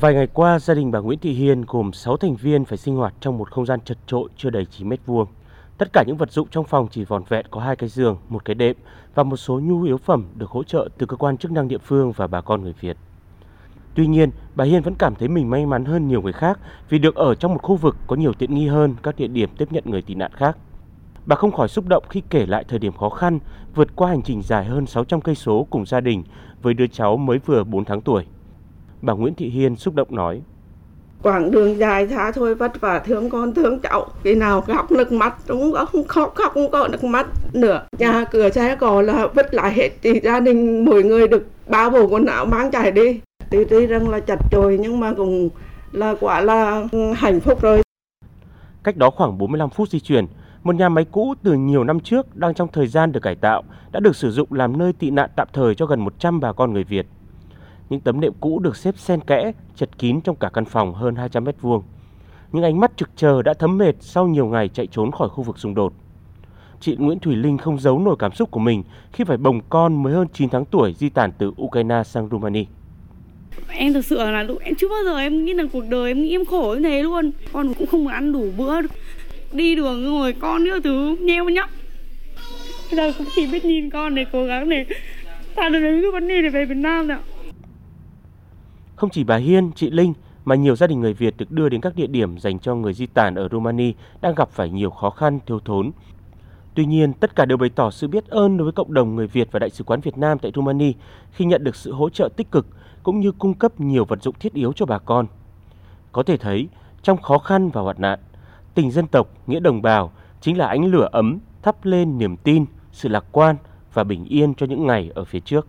Vài ngày qua, gia đình bà Nguyễn Thị Hiền gồm 6 thành viên phải sinh hoạt trong một không gian chật trội chưa đầy 9 mét vuông. Tất cả những vật dụng trong phòng chỉ vòn vẹn có hai cái giường, một cái đệm và một số nhu yếu phẩm được hỗ trợ từ cơ quan chức năng địa phương và bà con người Việt. Tuy nhiên, bà Hiền vẫn cảm thấy mình may mắn hơn nhiều người khác vì được ở trong một khu vực có nhiều tiện nghi hơn các địa điểm tiếp nhận người tị nạn khác. Bà không khỏi xúc động khi kể lại thời điểm khó khăn vượt qua hành trình dài hơn 600 cây số cùng gia đình với đứa cháu mới vừa 4 tháng tuổi. Bà Nguyễn Thị Hiên xúc động nói: quãng đường dài xa thôi vất vả thương con thương cháu. Khi nào khóc nước mắt cũng không? Khóc khóc không có nước mắt. Nữa nhà cửa xe cỏ là vứt lại hết. Thì gia đình mỗi người được ba bộ quần áo mang chạy đi. Tuy tuy rằng là chặt chội nhưng mà cũng là quả là hạnh phúc rồi. Cách đó khoảng 45 phút di chuyển, một nhà máy cũ từ nhiều năm trước đang trong thời gian được cải tạo đã được sử dụng làm nơi tị nạn tạm thời cho gần 100 bà con người Việt. Những tấm nệm cũ được xếp xen kẽ, chật kín trong cả căn phòng hơn 200 mét vuông. Những ánh mắt trực chờ đã thấm mệt sau nhiều ngày chạy trốn khỏi khu vực xung đột. Chị Nguyễn Thủy Linh không giấu nổi cảm xúc của mình khi phải bồng con mới hơn 9 tháng tuổi di tản từ Ukraine sang Romania. Em thực sự là em chưa bao giờ em nghĩ là cuộc đời em nghĩ em khổ như thế luôn. Con cũng không ăn đủ bữa, đi đường rồi con nữa thứ nheo nhóc. Bây giờ cũng chỉ biết nhìn con để cố gắng để tạo được cái vấn đề để về Việt Nam nào. Không chỉ bà Hiên, chị Linh mà nhiều gia đình người Việt được đưa đến các địa điểm dành cho người di tản ở Romania đang gặp phải nhiều khó khăn, thiếu thốn. Tuy nhiên, tất cả đều bày tỏ sự biết ơn đối với cộng đồng người Việt và Đại sứ quán Việt Nam tại Romania khi nhận được sự hỗ trợ tích cực cũng như cung cấp nhiều vật dụng thiết yếu cho bà con. Có thể thấy, trong khó khăn và hoạn nạn, tình dân tộc, nghĩa đồng bào chính là ánh lửa ấm thắp lên niềm tin, sự lạc quan và bình yên cho những ngày ở phía trước.